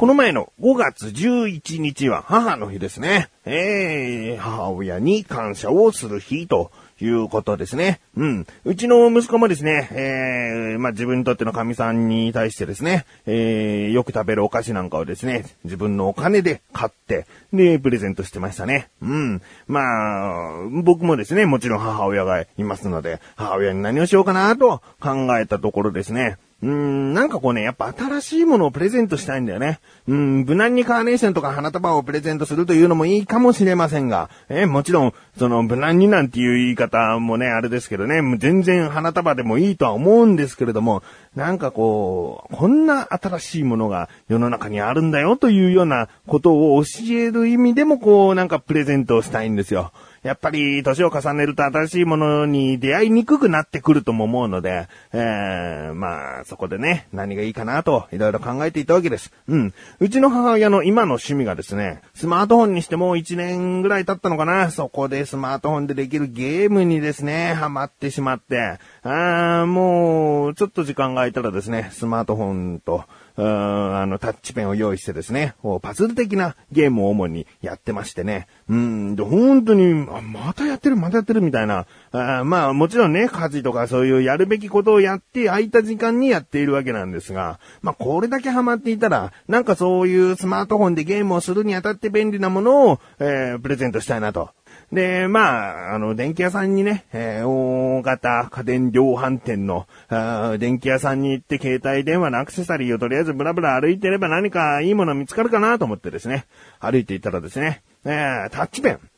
この前の5月11日は母の日ですね。えー、母親に感謝をする日ということですね。うん。うちの息子もですね、えー、まあ、自分にとっての神さんに対してですね、えー、よく食べるお菓子なんかをですね、自分のお金で買って、で、プレゼントしてましたね。うん。まあ、僕もですね、もちろん母親がいますので、母親に何をしようかなと考えたところですね。うん、なんかこうね、やっぱ新しいものをプレゼントしたいんだよね。うん、無難にカーネーションとか花束をプレゼントするというのもいいかもしれませんが、えもちろん、その無難になんていう言い方もね、あれですけどね、全然花束でもいいとは思うんですけれども、なんかこう、こんな新しいものが世の中にあるんだよというようなことを教える意味でもこう、なんかプレゼントをしたいんですよ。やっぱり年を重ねると新しいものに出会いにくくなってくるとも思うので、えー、まあ、そこでね、何がいいかなと、いろいろ考えていたわけです。うん。うちの母親の今の趣味がですね、スマートフォンにしてもう1年ぐらい経ったのかな、そこでスマートフォンでできるゲームにですね、ハマってしまって、あーもう、ちょっと時間が空いたらですね、スマートフォンと、あの、タッチペンを用意してですね、パズル的なゲームを主にやってましてね。うん、で、本当に、あまたやってる、またやってるみたいな。あまあ、もちろんね、家事とかそういうやるべきことをやって空いた時間にやっているわけなんですが、まあ、これだけハマっていたら、なんかそういうスマートフォンでゲームをするにあたって便利なものを、えー、プレゼントしたいなと。で、まあ、あの、電気屋さんにね、えー、大型家電量販店の、あ電気屋さんに行って携帯電話のアクセサリーをとりあえずブラブラ歩いてれば何かいいもの見つかるかなと思ってですね、歩いていたらですね、えー、タッチペン。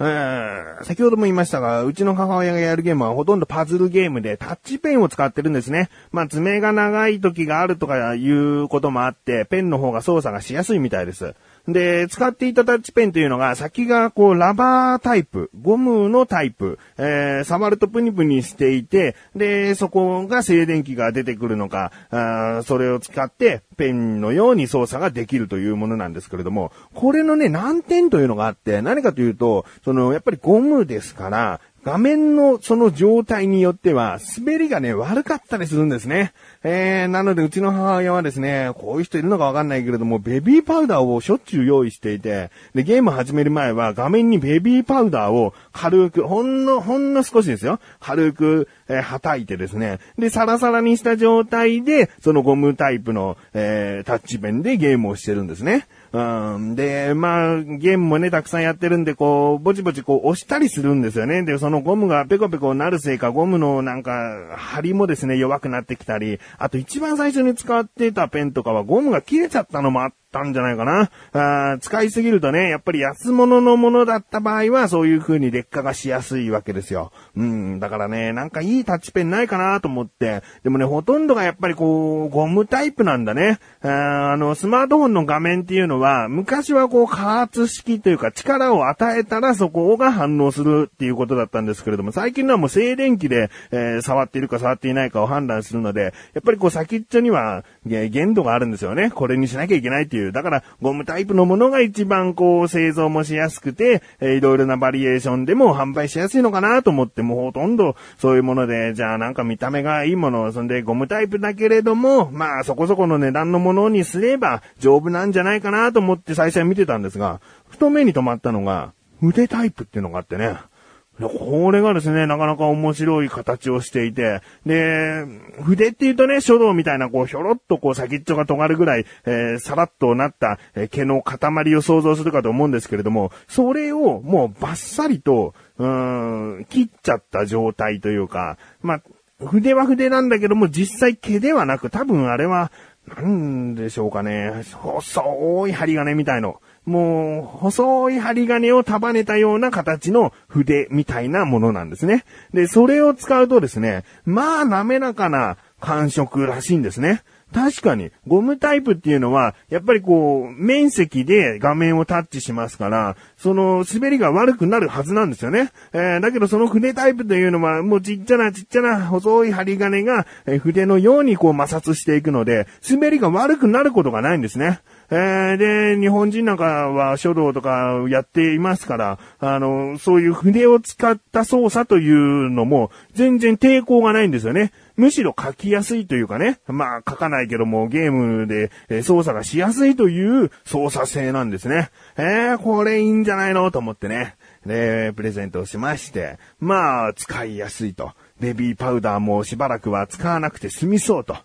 え、先ほども言いましたが、うちの母親がやるゲームはほとんどパズルゲームでタッチペンを使ってるんですね。まあ、爪が長い時があるとかいうこともあって、ペンの方が操作がしやすいみたいです。で、使っていたタッチペンというのが、先がこう、ラバータイプ、ゴムのタイプ、えー、触るとプニプニしていて、で、そこが静電気が出てくるのか、あそれを使ってペンのように操作ができるというものなんですけれども、これのね、難点というのがあって、何かというと、その、やっぱりゴムですから、画面のその状態によっては、滑りがね、悪かったりするんですね。えー、なのでうちの母親はですね、こういう人いるのかわかんないけれども、ベビーパウダーをしょっちゅう用意していて、で、ゲーム始める前は画面にベビーパウダーを軽く、ほんの、ほんの少しですよ。軽く、えー、叩いてですね。で、サラサラにした状態で、そのゴムタイプの、えー、タッチペンでゲームをしてるんですね。うん。で、まあ、ゲームもね、たくさんやってるんで、こう、ぼちぼちこう押したりするんですよね。で、そのゴムがペコペコなるせいか、ゴムのなんか、張りもですね、弱くなってきたり、あと一番最初に使ってたペンとかはゴムが切れちゃったのもあったんじゃないかな。あ使いすぎるとね、やっぱり安物のものだった場合は、そういう風に劣化がしやすいわけですよ。うん、だからね、なんかいいタッチペンないかなと思って、でもね、ほとんどがやっぱりこう、ゴムタイプなんだね。ああの、スマートフォンの画面っていうのは、昔はこう、加圧式というか、力を与えたらそこが反応するっていうことだったんですけれども、最近のはもう静電気で、えー、触っているか触っていないかを判断するので、やっぱりこう、先っちょには、限度があるんですよね。これにしなきゃいけないっていう。だから、ゴムタイプのものが一番こう、製造もしやすくて、えー、いろいろなバリエーションでも販売しやすいのかなと思って、もうほとんどそういうもので、じゃあなんか見た目がいいもの、そんでゴムタイプだけれども、まあそこそこの値段のものにすれば丈夫なんじゃないかなと思って最初は見てたんですが、ふと目に留まったのが、腕タイプっていうのがあってね。これがですね、なかなか面白い形をしていて、で、筆って言うとね、書道みたいな、こう、ひょろっとこう、先っちょが尖るぐらい、えー、さらっとなった、えー、毛の塊を想像するかと思うんですけれども、それをもうバッサリと、うーん、切っちゃった状態というか、まあ、筆は筆なんだけども、実際毛ではなく、多分あれは、なんでしょうかね、細い針金みたいの。もう、細い針金を束ねたような形の筆みたいなものなんですね。で、それを使うとですね、まあ滑らかな感触らしいんですね。確かに、ゴムタイプっていうのは、やっぱりこう、面積で画面をタッチしますから、その滑りが悪くなるはずなんですよね。えー、だけどその筆タイプというのは、もうちっちゃなちっちゃな細い針金が、え筆のようにこう摩擦していくので、滑りが悪くなることがないんですね。えー、で、日本人なんかは書道とかやっていますから、あの、そういう筆を使った操作というのも全然抵抗がないんですよね。むしろ書きやすいというかね、まあ書かないけどもゲームで操作がしやすいという操作性なんですね。えー、これいいんじゃないのと思ってね。で、プレゼントをしまして、まあ使いやすいと。ベビーパウダーもしばらくは使わなくて済みそうと。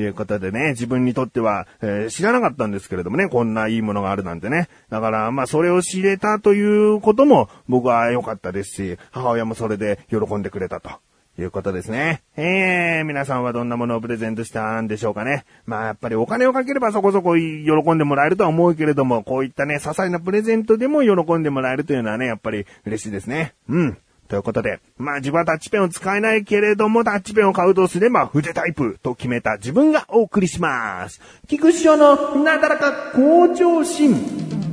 いうことでね、自分にとっては、えー、知らなかったんですけれどもね、こんないいものがあるなんてね。だから、まあ、それを知れたということも僕は良かったですし、母親もそれで喜んでくれたと。いうことですね。えー、皆さんはどんなものをプレゼントしたんでしょうかね。まあやっぱりお金をかければそこそこ喜んでもらえるとは思うけれども、こういったね、些細なプレゼントでも喜んでもらえるというのはね、やっぱり嬉しいですね。うん。ということで、まあ自分はタッチペンを使えないけれども、タッチペンを買うとすれば筆タイプと決めた自分がお送りします。菊師匠のなだらか向上心。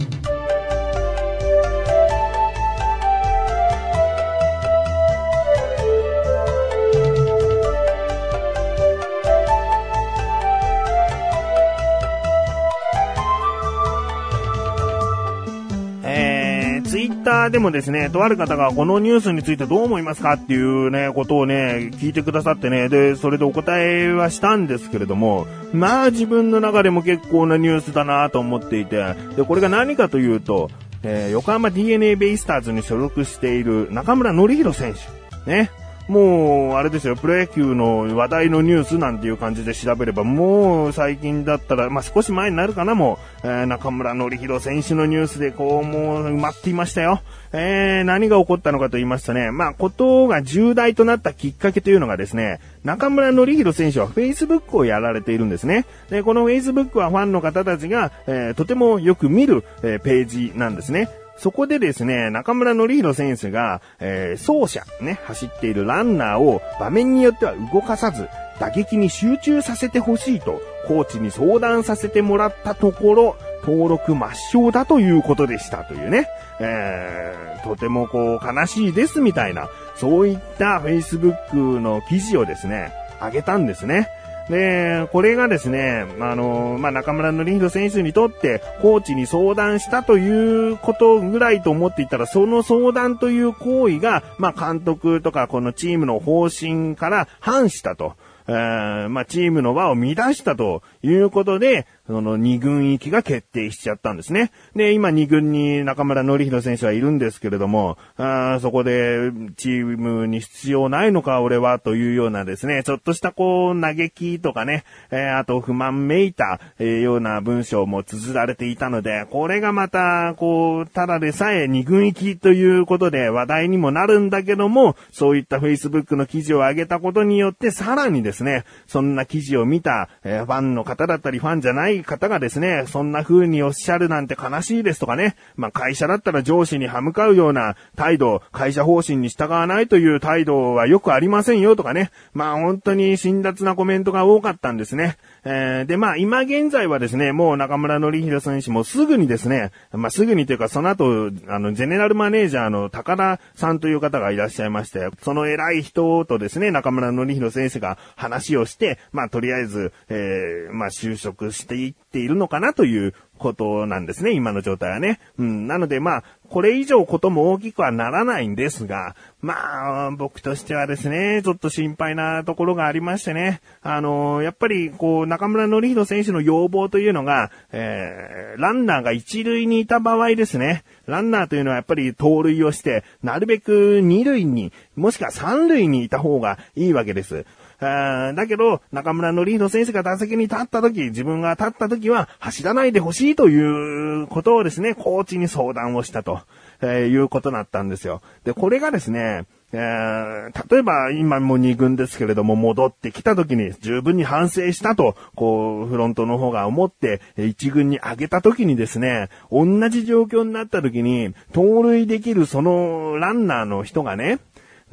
でもですね、とある方がこのニュースについてどう思いますかっていうね、ことをね、聞いてくださってね、で、それでお答えはしたんですけれども、まあ自分の中でも結構なニュースだなと思っていて、で、これが何かというと、えー、横浜 DNA ベイスターズに所属している中村則弘選手。ね。もう、あれですよ、プロ野球の話題のニュースなんていう感じで調べれば、もう最近だったら、まあ、少し前になるかな、もう、えー、中村則弘選手のニュースでこう、もう埋まっていましたよ。えー、何が起こったのかと言いますとね、まあ、ことが重大となったきっかけというのがですね、中村則弘選手は Facebook をやられているんですね。で、この Facebook はファンの方たちが、えー、とてもよく見る、えー、ページなんですね。そこでですね、中村則弘選手が、えー、走者、ね、走っているランナーを場面によっては動かさず、打撃に集中させてほしいと、コーチに相談させてもらったところ、登録抹消だということでしたというね、えー、とてもこう悲しいですみたいな、そういった Facebook の記事をですね、あげたんですね。で、これがですね、あの、まあ、中村のリンド選手にとって、コーチに相談したということぐらいと思っていたら、その相談という行為が、まあ、監督とかこのチームの方針から反したと。えー、まあ、チームの輪を乱したということで、その2軍行きが決定しちゃったんですね。で、今2軍に中村則弘選手はいるんですけれども、あそこでチームに必要ないのか俺はというようなですね、ちょっとしたこう嘆きとかね、えー、あと不満めいた、えー、ような文章も綴られていたので、これがまた、こう、ただでさえ2軍行きということで話題にもなるんだけども、そういった Facebook の記事を上げたことによってさらにですね、ですね。そんな記事を見た、えー、ファンの方だったりファンじゃないい方がですね、そんな風におっしゃるなんて悲しいですとかね、まあ会社だったら上司に歯向かうような態度、会社方針に従わないという態度はよくありませんよとかね、まあ本当に辛辣なコメントが多かったんですね。えー、で、まあ今現在はですね、もう中村則弘選手もすぐにですね、まあすぐにというかその後、あの、ゼネラルマネージャーの高田さんという方がいらっしゃいまして、その偉い人とですね、中村則弘選手が話をして、まあとりあえず、えー、まあ就職していっているのかなということなんですね、今の状態はね。うん、なのでまあ、これ以上ことも大きくはならないんですが、まあ、僕としてはですね、ちょっと心配なところがありましてね、あのやっぱりこう、中村則弘選手の要望というのが、えー、ランナーが一塁にいた場合ですね、ランナーというのはやっぱり盗塁をして、なるべく二塁に、もしくは三塁にいた方がいいわけです。だけど、中村のリード選手が打席に立った時、自分が立った時は走らないでほしいということをですね、コーチに相談をしたと、えー、いうことだったんですよ。で、これがですね、えー、例えば今も2軍ですけれども戻ってきた時に十分に反省したと、こう、フロントの方が思って1軍に上げた時にですね、同じ状況になった時に、盗塁できるそのランナーの人がね、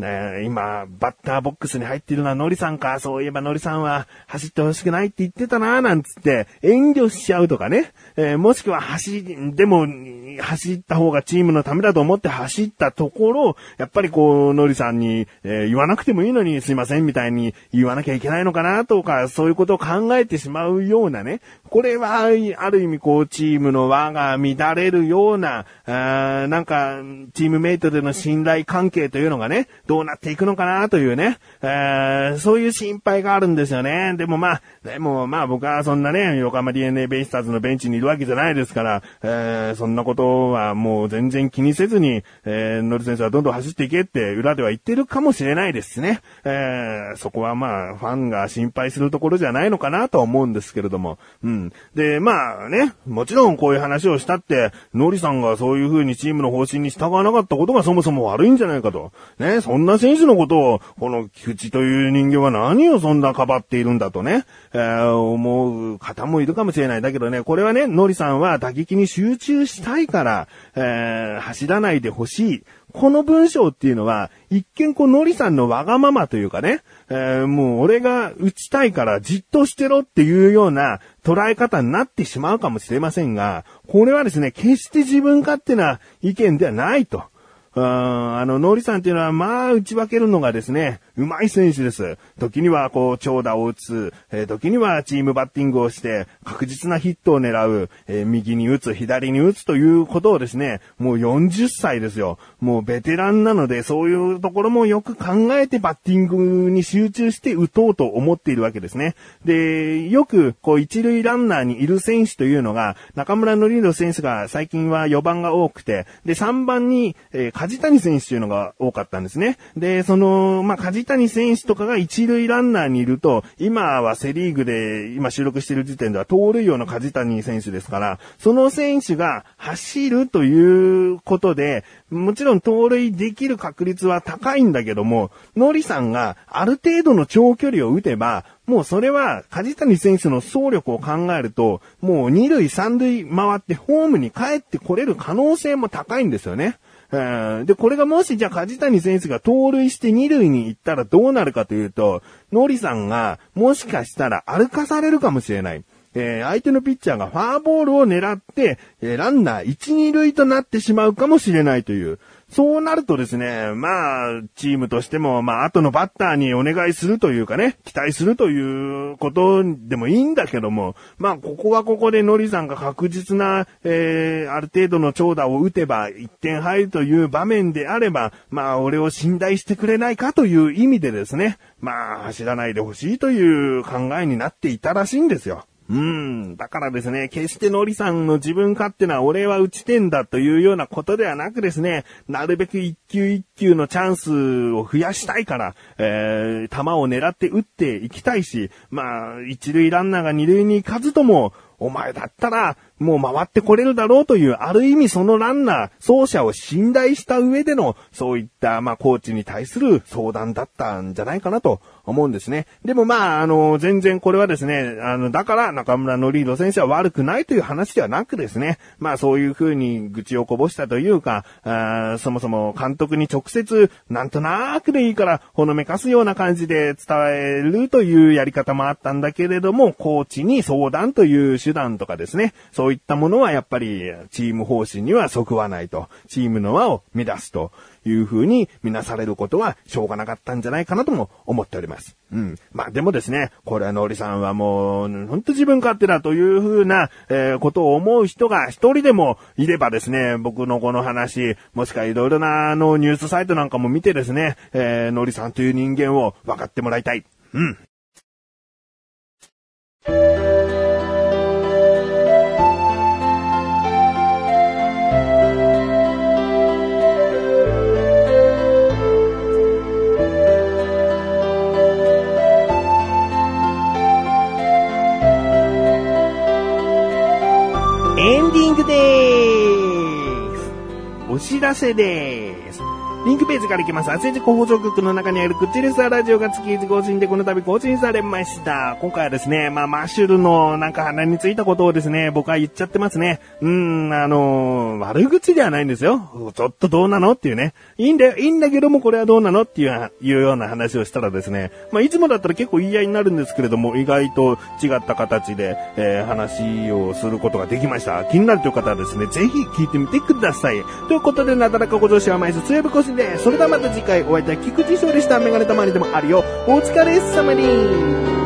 ね今、バッターボックスに入っているのはノリさんか、そういえばノリさんは走ってほしくないって言ってたな、なんつって遠慮しちゃうとかね。えー、もしくは走、でも、走った方がチームのためだと思って走ったところ、やっぱりこう、ノリさんに、えー、言わなくてもいいのにすいませんみたいに言わなきゃいけないのかなとか、そういうことを考えてしまうようなね。これは、ある意味こう、チームの輪が乱れるような、あなんか、チームメイトでの信頼関係というのがね、どうなっていくのかなというね、えー、そういう心配があるんですよね。でもまあ、でもまあ僕はそんなね、横浜 DNA ベイスターズのベンチにいるわけじゃないですから、えー、そんなことはもう全然気にせずに、えー、ノリ選手はどんどん走っていけって裏では言ってるかもしれないですね。えー、そこはまあ、ファンが心配するところじゃないのかなとは思うんですけれども。うん。で、まあね、もちろんこういう話をしたって、ノリさんがそういう風にチームの方針に従わなかったことがそもそも悪いんじゃないかと。ね、そんんな選手のことを、この菊池という人間は何をそんなかばっているんだとね、えー、思う方もいるかもしれない。だけどね、これはね、ノリさんは打撃に集中したいから、えー、走らないでほしい。この文章っていうのは、一見こう、ノリさんのわがままというかね、えー、もう俺が打ちたいからじっとしてろっていうような捉え方になってしまうかもしれませんが、これはですね、決して自分勝手な意見ではないと。あの、ノリさんっていうのは、まあ、打ち分けるのがですね、うまい選手です。時には、こう、長打を打つ、えー、時にはチームバッティングをして、確実なヒットを狙う、えー、右に打つ、左に打つということをですね、もう40歳ですよ。もうベテランなので、そういうところもよく考えてバッティングに集中して打とうと思っているわけですね。で、よく、こう、一塁ランナーにいる選手というのが、中村のり選手が最近は4番が多くて、で、3番に、えー梶谷選手というのが多かったんですね。で、その、まあ、梶谷選手とかが一塁ランナーにいると、今はセリーグで、今収録している時点では盗塁王の梶谷選手ですから、その選手が走るということで、もちろん盗塁できる確率は高いんだけども、ノリさんがある程度の長距離を打てば、もうそれは、梶谷選手の走力を考えると、もう二塁三塁回ってホームに帰ってこれる可能性も高いんですよね。で、これがもしじゃあ梶谷選手が盗塁して二塁に行ったらどうなるかというと、ノリさんがもしかしたら歩かされるかもしれない。えー、相手のピッチャーがファーボールを狙って、えー、ランナー1、2塁となってしまうかもしれないという、そうなるとですね、まあ、チームとしても、まあ、後のバッターにお願いするというかね、期待するということでもいいんだけども、まあ、ここはここでノリさんが確実な、えー、ある程度の長打を打てば1点入るという場面であれば、まあ、俺を信頼してくれないかという意味でですね、まあ、走らないでほしいという考えになっていたらしいんですよ。うん。だからですね、決してノリさんの自分勝手な俺は打ち点だというようなことではなくですね、なるべく一球一球のチャンスを増やしたいから、えー、球を狙って打っていきたいし、まあ、一塁ランナーが二塁に行かずとも、お前だったら、もう回ってこれるだろうという、ある意味そのランナー、走者を信頼した上での、そういった、まあ、コーチに対する相談だったんじゃないかなと思うんですね。でもまあ、あの、全然これはですね、あの、だから中村のリード選手は悪くないという話ではなくですね、まあそういう風に愚痴をこぼしたというか、あそもそも監督に直接、なんとなくでいいから、ほのめかすような感じで伝えるというやり方もあったんだけれども、コーチに相談という手段とかですね、そういったものはやっぱりチーム方針には即わないと、チームの輪を乱すと。いう風に見なされることはしょうがなかったんじゃないかなとも思っております。うん。まあでもですね、これはのりさんはもう、ほんと自分勝手だという風な、えー、ことを思う人が一人でもいればですね、僕のこの話、もしくはいろいろなあのニュースサイトなんかも見てですね、えー、のりさんという人間を分かってもらいたい。うん。せです。リンクページから行きます。アセジコ放送局の中にあるクッチレスラジオが月1更新でこの度更新されました。今回はですね、まあ、マッシュルのなんか鼻についたことをですね、僕は言っちゃってますね。うーん、あのー、悪口ではないんですよ。ちょっとどうなのっていうね。いいんだよ、いいんだけどもこれはどうなのっていういうような話をしたらですね、まあ、いつもだったら結構言い合いになるんですけれども、意外と違った形で、えー、話をすることができました。気になるという方はですね、ぜひ聞いてみてください。ということで、なだらかご乗車は毎週強火更新ですねそれではまた次回お会いいたい菊池勝利したメガネたまりでもあるよ。お疲れ様に